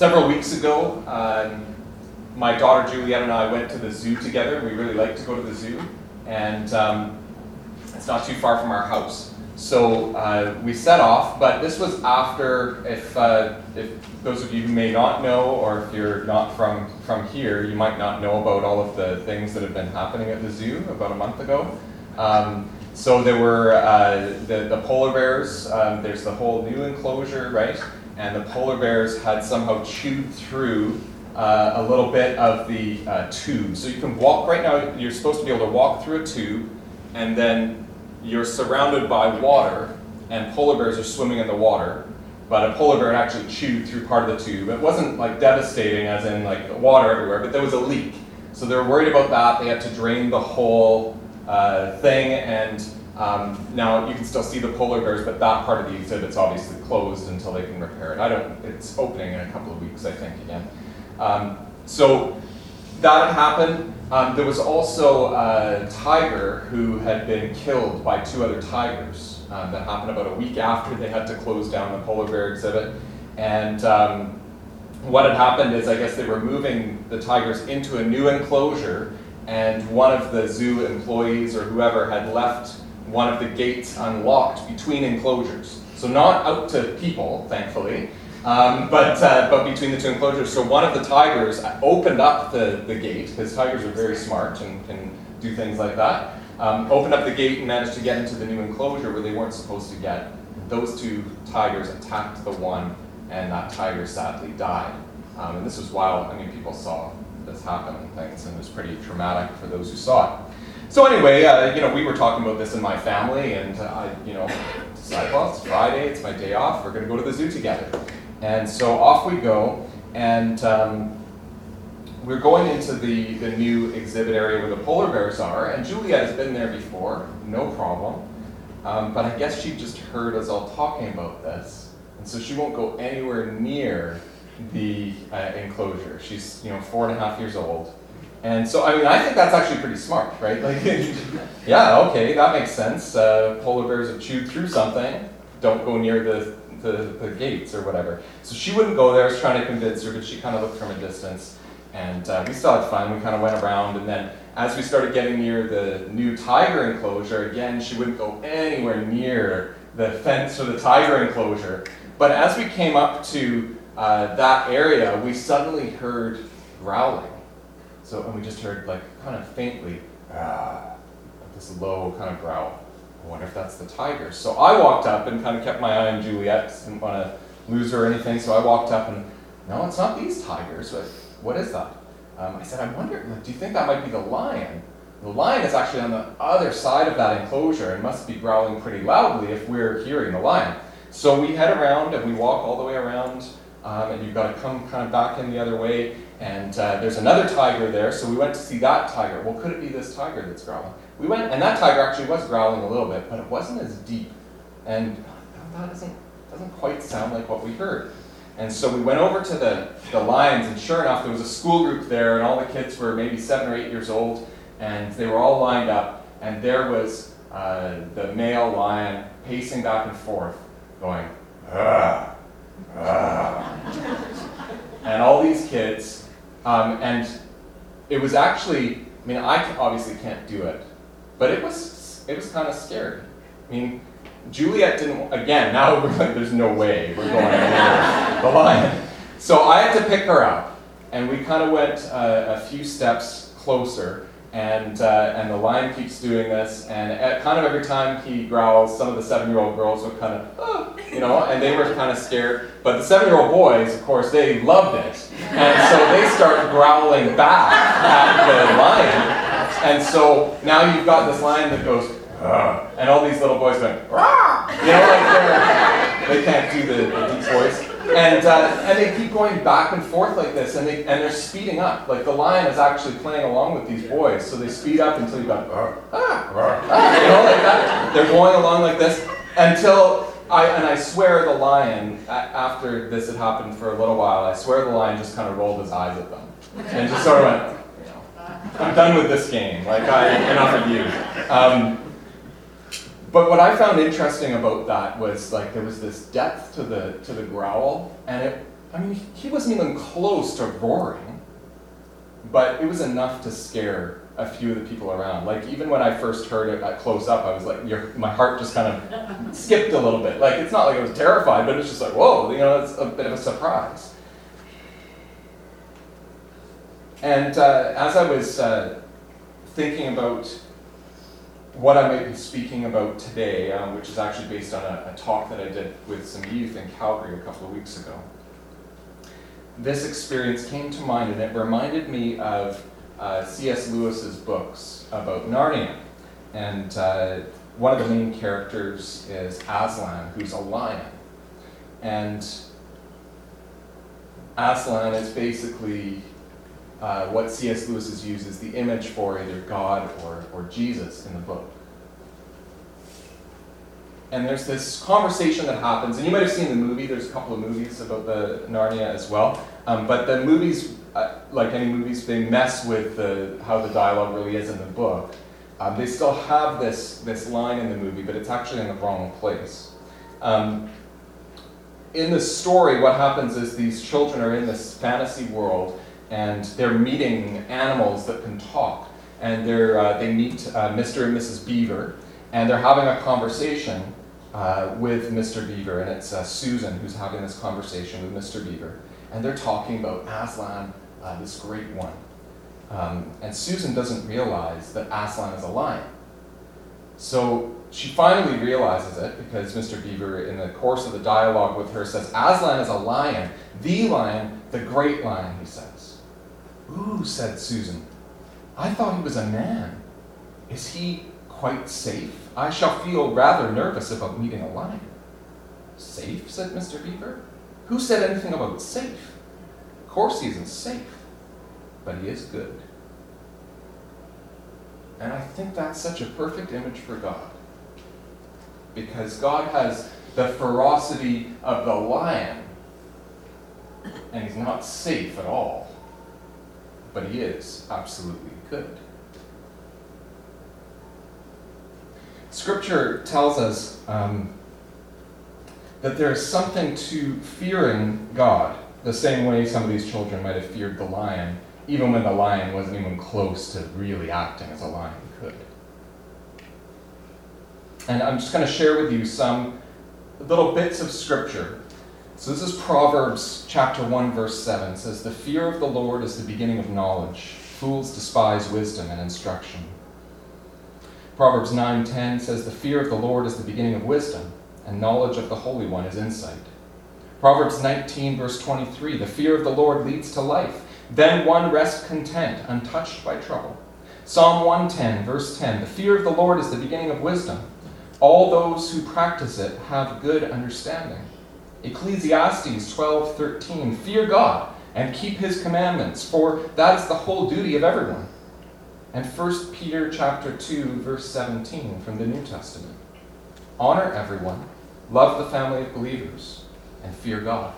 several weeks ago, um, my daughter Juliet and I went to the zoo together. We really like to go to the zoo, and um, it's not too far from our house. So uh, we set off, but this was after, if, uh, if those of you who may not know, or if you're not from, from here, you might not know about all of the things that have been happening at the zoo about a month ago. Um, so there were uh, the, the polar bears, um, there's the whole new enclosure, right? And the polar bears had somehow chewed through uh, a little bit of the uh, tube. So you can walk, right now, you're supposed to be able to walk through a tube, and then you're surrounded by water, and polar bears are swimming in the water. But a polar bear actually chewed through part of the tube. It wasn't like devastating, as in like water everywhere, but there was a leak. So they were worried about that. They had to drain the whole uh, thing, and um, now you can still see the polar bears, but that part of the exhibit's obviously closed until they can repair it. I don't. It's opening in a couple of weeks, I think, again. Um, so that happened. Um, there was also a tiger who had been killed by two other tigers. Um, that happened about a week after they had to close down the polar bear exhibit. And um, what had happened is, I guess they were moving the tigers into a new enclosure, and one of the zoo employees or whoever had left one of the gates unlocked between enclosures. So, not out to people, thankfully, um, but, uh, but between the two enclosures, so one of the tigers opened up the, the gate, because tigers are very smart and can do things like that. Um, opened up the gate and managed to get into the new enclosure where they weren't supposed to get. Those two tigers attacked the one, and that tiger sadly died. Um, and this was while, I mean, people saw this happen and things, and it was pretty traumatic for those who saw it. So anyway, uh, you know, we were talking about this in my family, and uh, I, you know, decided, well, it's Friday, it's my day off, we're going to go to the zoo together. And so off we go, and um, we're going into the, the new exhibit area where the polar bears are, and Juliet has been there before, no problem. Um, but I guess she just heard us all talking about this, and so she won't go anywhere near the uh, enclosure. She's you know four and a half years old, and so I mean I think that's actually pretty smart, right? Like, yeah, okay, that makes sense. Uh, polar bears have chewed through something. Don't go near the the, the gates or whatever. So she wouldn't go there. I was trying to convince her, but she kind of looked from a distance. And uh, we still had fun. We kind of went around. And then as we started getting near the new tiger enclosure, again, she wouldn't go anywhere near the fence or the tiger enclosure. But as we came up to uh, that area, we suddenly heard growling. So, and we just heard like kind of faintly, ah, this low kind of growl. I wonder if that's the tiger. So I walked up and kind of kept my eye on Juliet. Didn't want to lose her or anything. So I walked up and, no, it's not these tigers. But what is that? Um, I said, I wonder, do you think that might be the lion? The lion is actually on the other side of that enclosure and must be growling pretty loudly if we're hearing the lion. So we head around and we walk all the way around, um, and you've got to come kind of back in the other way. And uh, there's another tiger there, so we went to see that tiger. Well, could it be this tiger that's growling? We went, and that tiger actually was growling a little bit, but it wasn't as deep. And that doesn't, doesn't quite sound like what we heard. And so we went over to the, the lions, and sure enough, there was a school group there, and all the kids were maybe seven or eight years old, and they were all lined up, and there was uh, the male lion pacing back and forth, going, ah, ah. and all these kids, um, and it was actually, I mean, I obviously can't do it, but it was it was kind of scary. I mean, Juliet didn't. Again, now we're like, there's no way we're going near the lion. So I had to pick her up, and we kind of went uh, a few steps closer. And uh, and the lion keeps doing this, and at, kind of every time he growls, some of the seven-year-old girls would kind of, oh, you know, and they were kind of scared. But the seven-year-old boys, of course, they loved it, and so they start growling back at the lion and so now you've got this lion that goes, and all these little boys going, you know, like they can't do the, the deep voice. And, uh, and they keep going back and forth like this, and, they, and they're speeding up. Like the lion is actually playing along with these boys, so they speed up until you've got, ah, ah, you know, like that. They're going along like this until I, and I swear the lion, after this had happened for a little while, I swear the lion just kind of rolled his eyes at them and just sort of went, you know, I'm done with this game. Like, I, enough of you. Um, but what I found interesting about that was like there was this depth to the to the growl, and it I mean, he wasn't even close to roaring, but it was enough to scare a few of the people around. Like even when I first heard it at close up, I was like, your, my heart just kind of skipped a little bit. Like it's not like I was terrified, but it's just like, whoa, you know, it's a bit of a surprise. And uh, as I was uh, thinking about what I might be speaking about today, um, which is actually based on a, a talk that I did with some youth in Calgary a couple of weeks ago, this experience came to mind and it reminded me of uh, C.S. Lewis's books about Narnia. And uh, one of the main characters is Aslan, who's a lion. And Aslan is basically uh, what C.S. Lewis has used as the image for either God or, or Jesus in the book. And there's this conversation that happens, and you might have seen the movie, there's a couple of movies about the Narnia as well. Um, but the movies, uh, like any movies, they mess with the, how the dialogue really is in the book. Um, they still have this, this line in the movie, but it's actually in the wrong place. Um, in the story, what happens is these children are in this fantasy world, and they're meeting animals that can talk. And they're, uh, they meet uh, Mr. and Mrs. Beaver, and they're having a conversation uh, with Mr. Beaver, and it's uh, Susan who's having this conversation with Mr. Beaver and they're talking about Aslan, this great one. Um, and Susan doesn't realize that Aslan is a lion. So she finally realizes it because Mr. Beaver, in the course of the dialogue with her, says, Aslan is a lion, the lion, the great lion, he says. Ooh, said Susan. I thought he was a man. Is he quite safe? I shall feel rather nervous about meeting a lion. Safe? said Mr. Beaver. Who said anything about safe? Of course, he isn't safe, but he is good. And I think that's such a perfect image for God. Because God has the ferocity of the lion, and he's not safe at all, but he is absolutely good. Scripture tells us um, that there is something to fearing God, the same way some of these children might have feared the lion, even when the lion wasn't even close to really acting as a lion could. And I'm just going to share with you some little bits of scripture. So this is Proverbs chapter 1 verse 7 it says the fear of the Lord is the beginning of knowledge. Fools despise wisdom and instruction. Proverbs 9:10 says the fear of the Lord is the beginning of wisdom and knowledge of the Holy One is insight. Proverbs 19, verse 23 The fear of the Lord leads to life. Then one rests content, untouched by trouble. Psalm 110, verse 10 The fear of the Lord is the beginning of wisdom. All those who practice it have good understanding. Ecclesiastes 12, 13 Fear God and keep his commandments, for that is the whole duty of everyone. And 1 Peter chapter 2, verse 17 from the New Testament. Honor everyone love the family of believers, and fear God.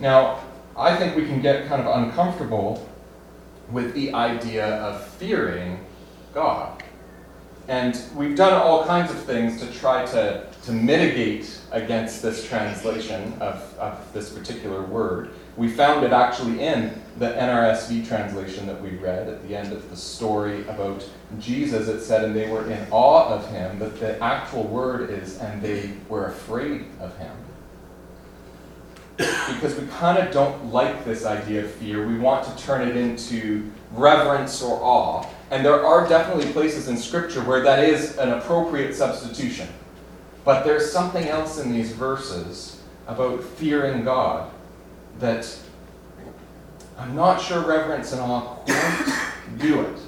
Now, I think we can get kind of uncomfortable with the idea of fearing God. And we've done all kinds of things to try to, to mitigate against this translation of, of this particular word. We found it actually in the NRSV translation that we read at the end of the story about Jesus. It said, and they were in awe of him, but the actual word is, and they were afraid of him. Because we kind of don't like this idea of fear. We want to turn it into reverence or awe. And there are definitely places in Scripture where that is an appropriate substitution. But there's something else in these verses about fearing God that I'm not sure reverence and awe quite do it.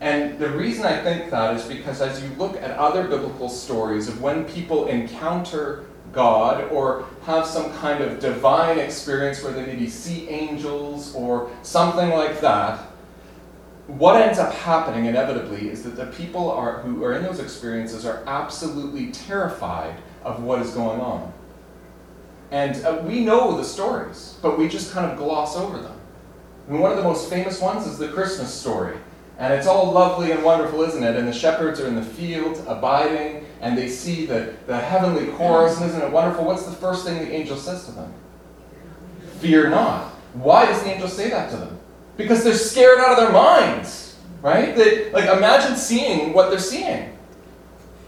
And the reason I think that is because as you look at other biblical stories of when people encounter God or have some kind of divine experience where they maybe see angels or something like that, what ends up happening inevitably is that the people are, who are in those experiences are absolutely terrified of what is going on. And uh, we know the stories, but we just kind of gloss over them. One of the most famous ones is the Christmas story. And it's all lovely and wonderful, isn't it? And the shepherds are in the field, abiding, and they see the, the heavenly chorus, and isn't it wonderful? What's the first thing the angel says to them? Fear not. Why does the angel say that to them? Because they're scared out of their minds, right? They, like, imagine seeing what they're seeing.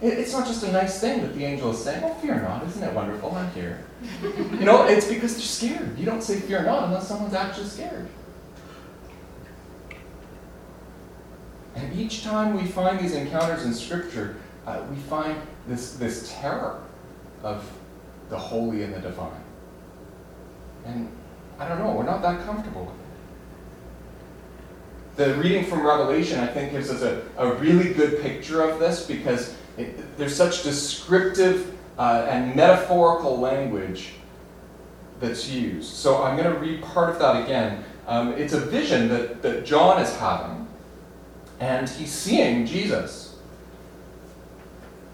It, it's not just a nice thing that the angel is saying, oh, fear not, isn't it wonderful? I'm here. You know, it's because they're scared. You don't say fear not unless someone's actually scared. And each time we find these encounters in Scripture, uh, we find this, this terror of the holy and the divine. And I don't know, we're not that comfortable with it. The reading from Revelation, I think, gives us a, a really good picture of this because it, there's such descriptive uh, and metaphorical language that's used. So I'm going to read part of that again. Um, it's a vision that, that John is having, and he's seeing Jesus.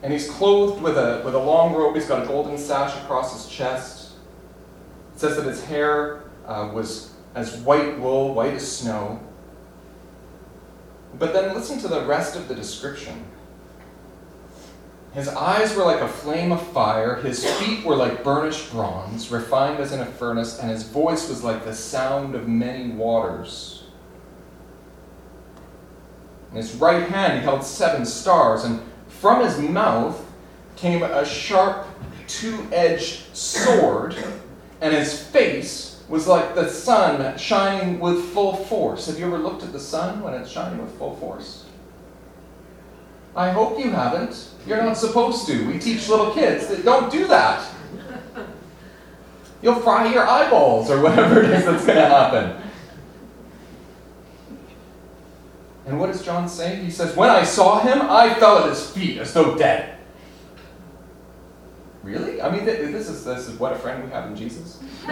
And he's clothed with a, with a long robe, he's got a golden sash across his chest. It says that his hair uh, was as white wool, white as snow. But then listen to the rest of the description. His eyes were like a flame of fire, his feet were like burnished bronze, refined as in a furnace, and his voice was like the sound of many waters. In his right hand he held seven stars, and from his mouth came a sharp, two edged sword, and his face was like the sun shining with full force. Have you ever looked at the sun when it's shining with full force? I hope you haven't. You're not supposed to. We teach little kids that don't do that. You'll fry your eyeballs or whatever it is that's going to happen. And what does John say? He says, When I saw him, I fell at his feet as though dead. Really? I mean, this is, this is what a friend we have in Jesus.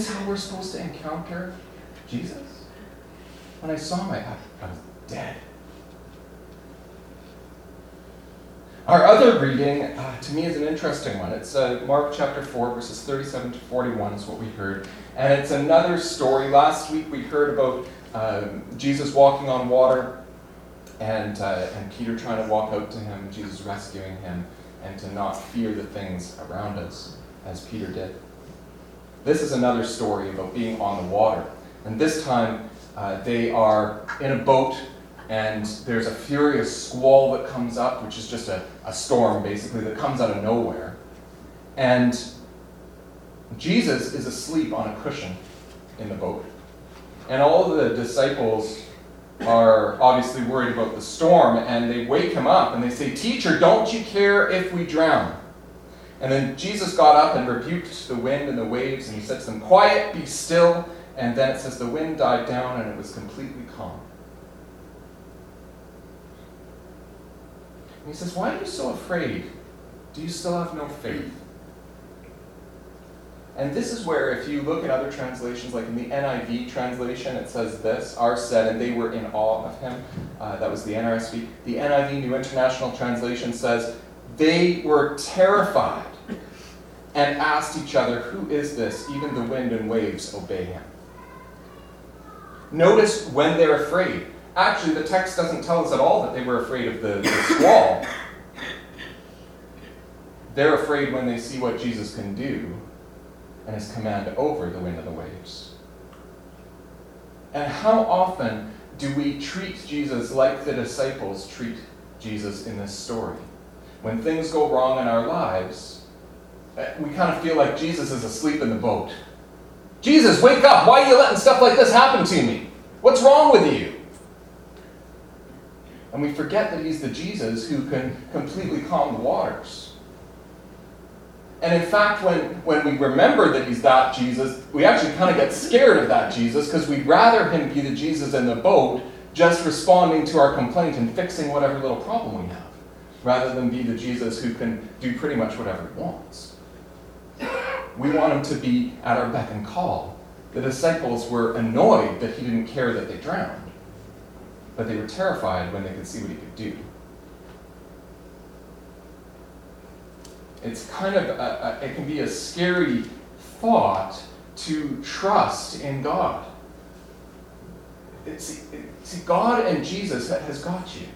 this how we're supposed to encounter Jesus? When I saw him, I, I was dead. Our other reading, uh, to me, is an interesting one. It's uh, Mark chapter 4, verses 37 to 41, is what we heard. And it's another story. Last week we heard about uh, Jesus walking on water and, uh, and Peter trying to walk out to him, Jesus rescuing him, and to not fear the things around us, as Peter did. This is another story about being on the water. And this time, uh, they are in a boat, and there's a furious squall that comes up, which is just a, a storm, basically, that comes out of nowhere. And Jesus is asleep on a cushion in the boat. And all the disciples are obviously worried about the storm, and they wake him up and they say, Teacher, don't you care if we drown? And then Jesus got up and rebuked the wind and the waves, and he said to them, Quiet, be still. And then it says the wind died down and it was completely calm. And he says, Why are you so afraid? Do you still have no faith? And this is where, if you look at other translations, like in the NIV translation, it says this R said, and they were in awe of him. Uh, that was the NRSV. The NIV, New International Translation, says, they were terrified and asked each other, Who is this? Even the wind and waves obey him. Notice when they're afraid. Actually, the text doesn't tell us at all that they were afraid of the, the squall. They're afraid when they see what Jesus can do and his command over the wind and the waves. And how often do we treat Jesus like the disciples treat Jesus in this story? When things go wrong in our lives, Uh, we kind of feel like Jesus is asleep in the boat. Jesus, wake up! Why are you letting stuff like this happen to me? What's wrong with you? And we forget that he's the Jesus who can completely calm the waters. And in fact, when, when we remember that he's that Jesus, we actually kind of get scared of that Jesus because we'd rather him be the Jesus in the boat just responding to our complaint and fixing whatever little problem we have, rather than be the Jesus who can do pretty much whatever he wants. We want him to be at our beck and call. The disciples were annoyed that he didn't care that they drowned, but they were terrified when they could see what he could do. it's kind of a, a, it can be a scary thought to trust in God. see, see, God and Jesus has got you.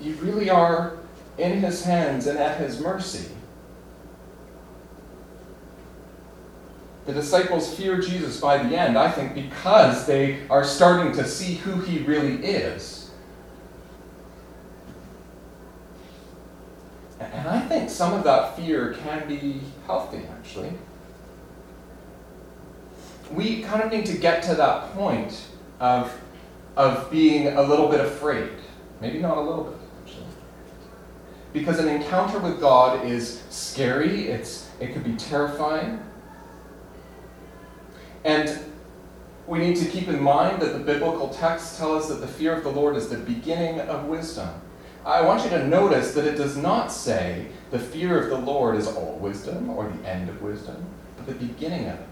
you really are in his hands and at his mercy. The disciples fear Jesus by the end, I think, because they are starting to see who he really is. And I think some of that fear can be healthy, actually. We kind of need to get to that point of, of being a little bit afraid. Maybe not a little bit, actually. Because an encounter with God is scary, it's, it could be terrifying. And we need to keep in mind that the biblical texts tell us that the fear of the Lord is the beginning of wisdom. I want you to notice that it does not say the fear of the Lord is all wisdom or the end of wisdom, but the beginning of it.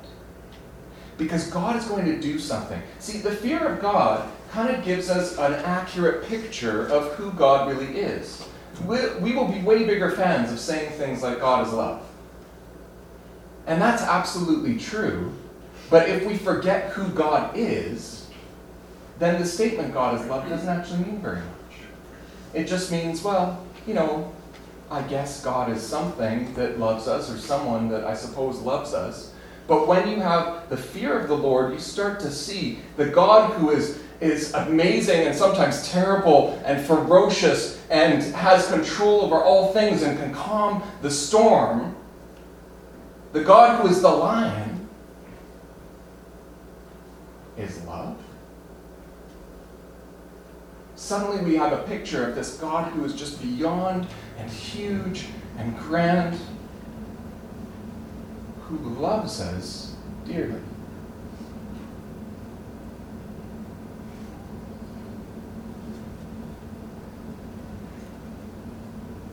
Because God is going to do something. See, the fear of God kind of gives us an accurate picture of who God really is. We, will be way bigger fans of saying things like God is love. And that's absolutely true. But if we forget who God is, then the statement God is love doesn't actually mean very much. It just means, well, you know, I guess God is something that loves us or someone that I suppose loves us. But when you have the fear of the Lord, you start to see the God who is, is amazing and sometimes terrible and ferocious and has control over all things and can calm the storm. The God who is the lion is love. Suddenly we have a picture of this God who is just beyond and huge and grand, who loves us dearly.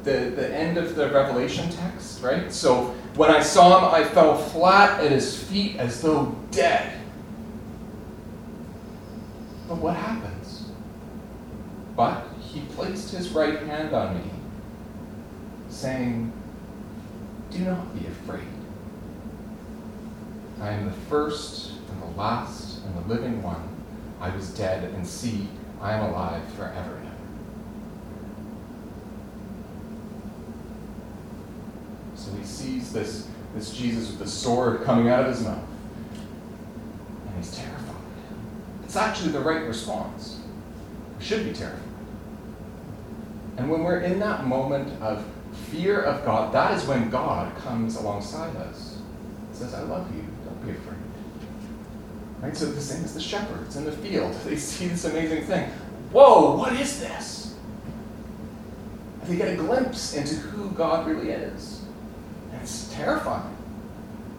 The, the end of the Revelation text, right? So when I saw him, I fell flat at his feet as though dead. But what happens? But he placed his right hand on me, saying, Do not be afraid. I am the first and the last and the living one. I was dead, and see, I am alive forever and ever. So he sees this, this Jesus with the sword coming out of his mouth, and he's terrified. It's actually the right response. We should be terrified. And when we're in that moment of fear of God, that is when God comes alongside us. He says, I love you. Don't be afraid. Right? So the same as the shepherds in the field. They see this amazing thing. Whoa, what is this? And they get a glimpse into who God really is. And it's terrifying.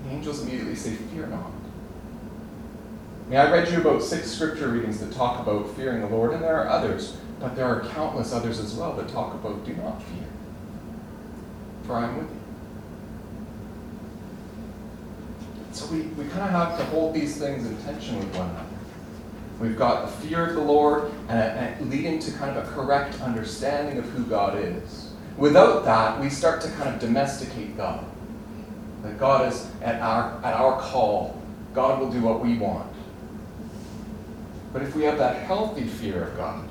The angels immediately say, Fear not. I mean, I read you about six scripture readings that talk about fearing the Lord, and there are others, but there are countless others as well that talk about do not fear, for I am with you. So we, we kind of have to hold these things in tension with one another. We've got the fear of the Lord and, and leading to kind of a correct understanding of who God is. Without that, we start to kind of domesticate God. That God is at our, at our call. God will do what we want. But if we have that healthy fear of God,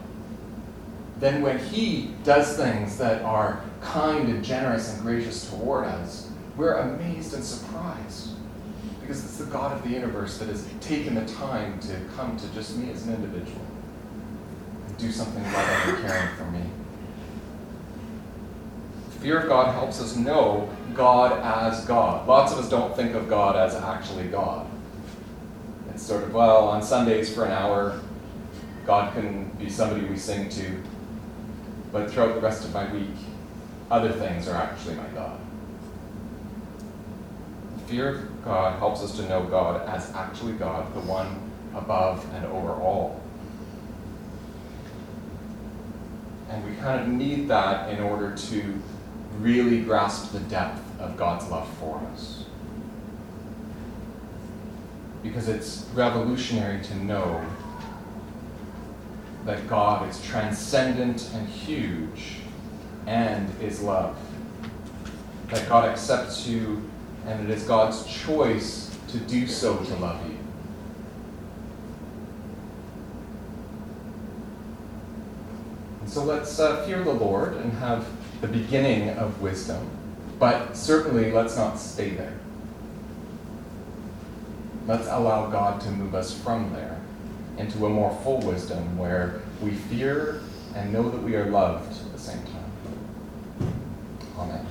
then when He does things that are kind and generous and gracious toward us, we're amazed and surprised. Because it's the God of the universe that has taken the time to come to just me as an individual and do something loving and caring for me. Fear of God helps us know God as God. Lots of us don't think of God as actually God. It's sort of, well, on Sundays for an hour, God can be somebody we sing to, but throughout the rest of my week, other things are actually my God. Fear of God helps us to know God as actually God, the one above and over all. And we kind of need that in order to really grasp the depth of God's love for us. Because it's revolutionary to know that God is transcendent and huge and is love. That God accepts you and it is God's choice to do so to love you. And So let's uh, fear the Lord and have the beginning of wisdom, but certainly let's not stay there. Let's allow God to move us from there into a more full wisdom where we fear and know that we are loved at the same time. Amen.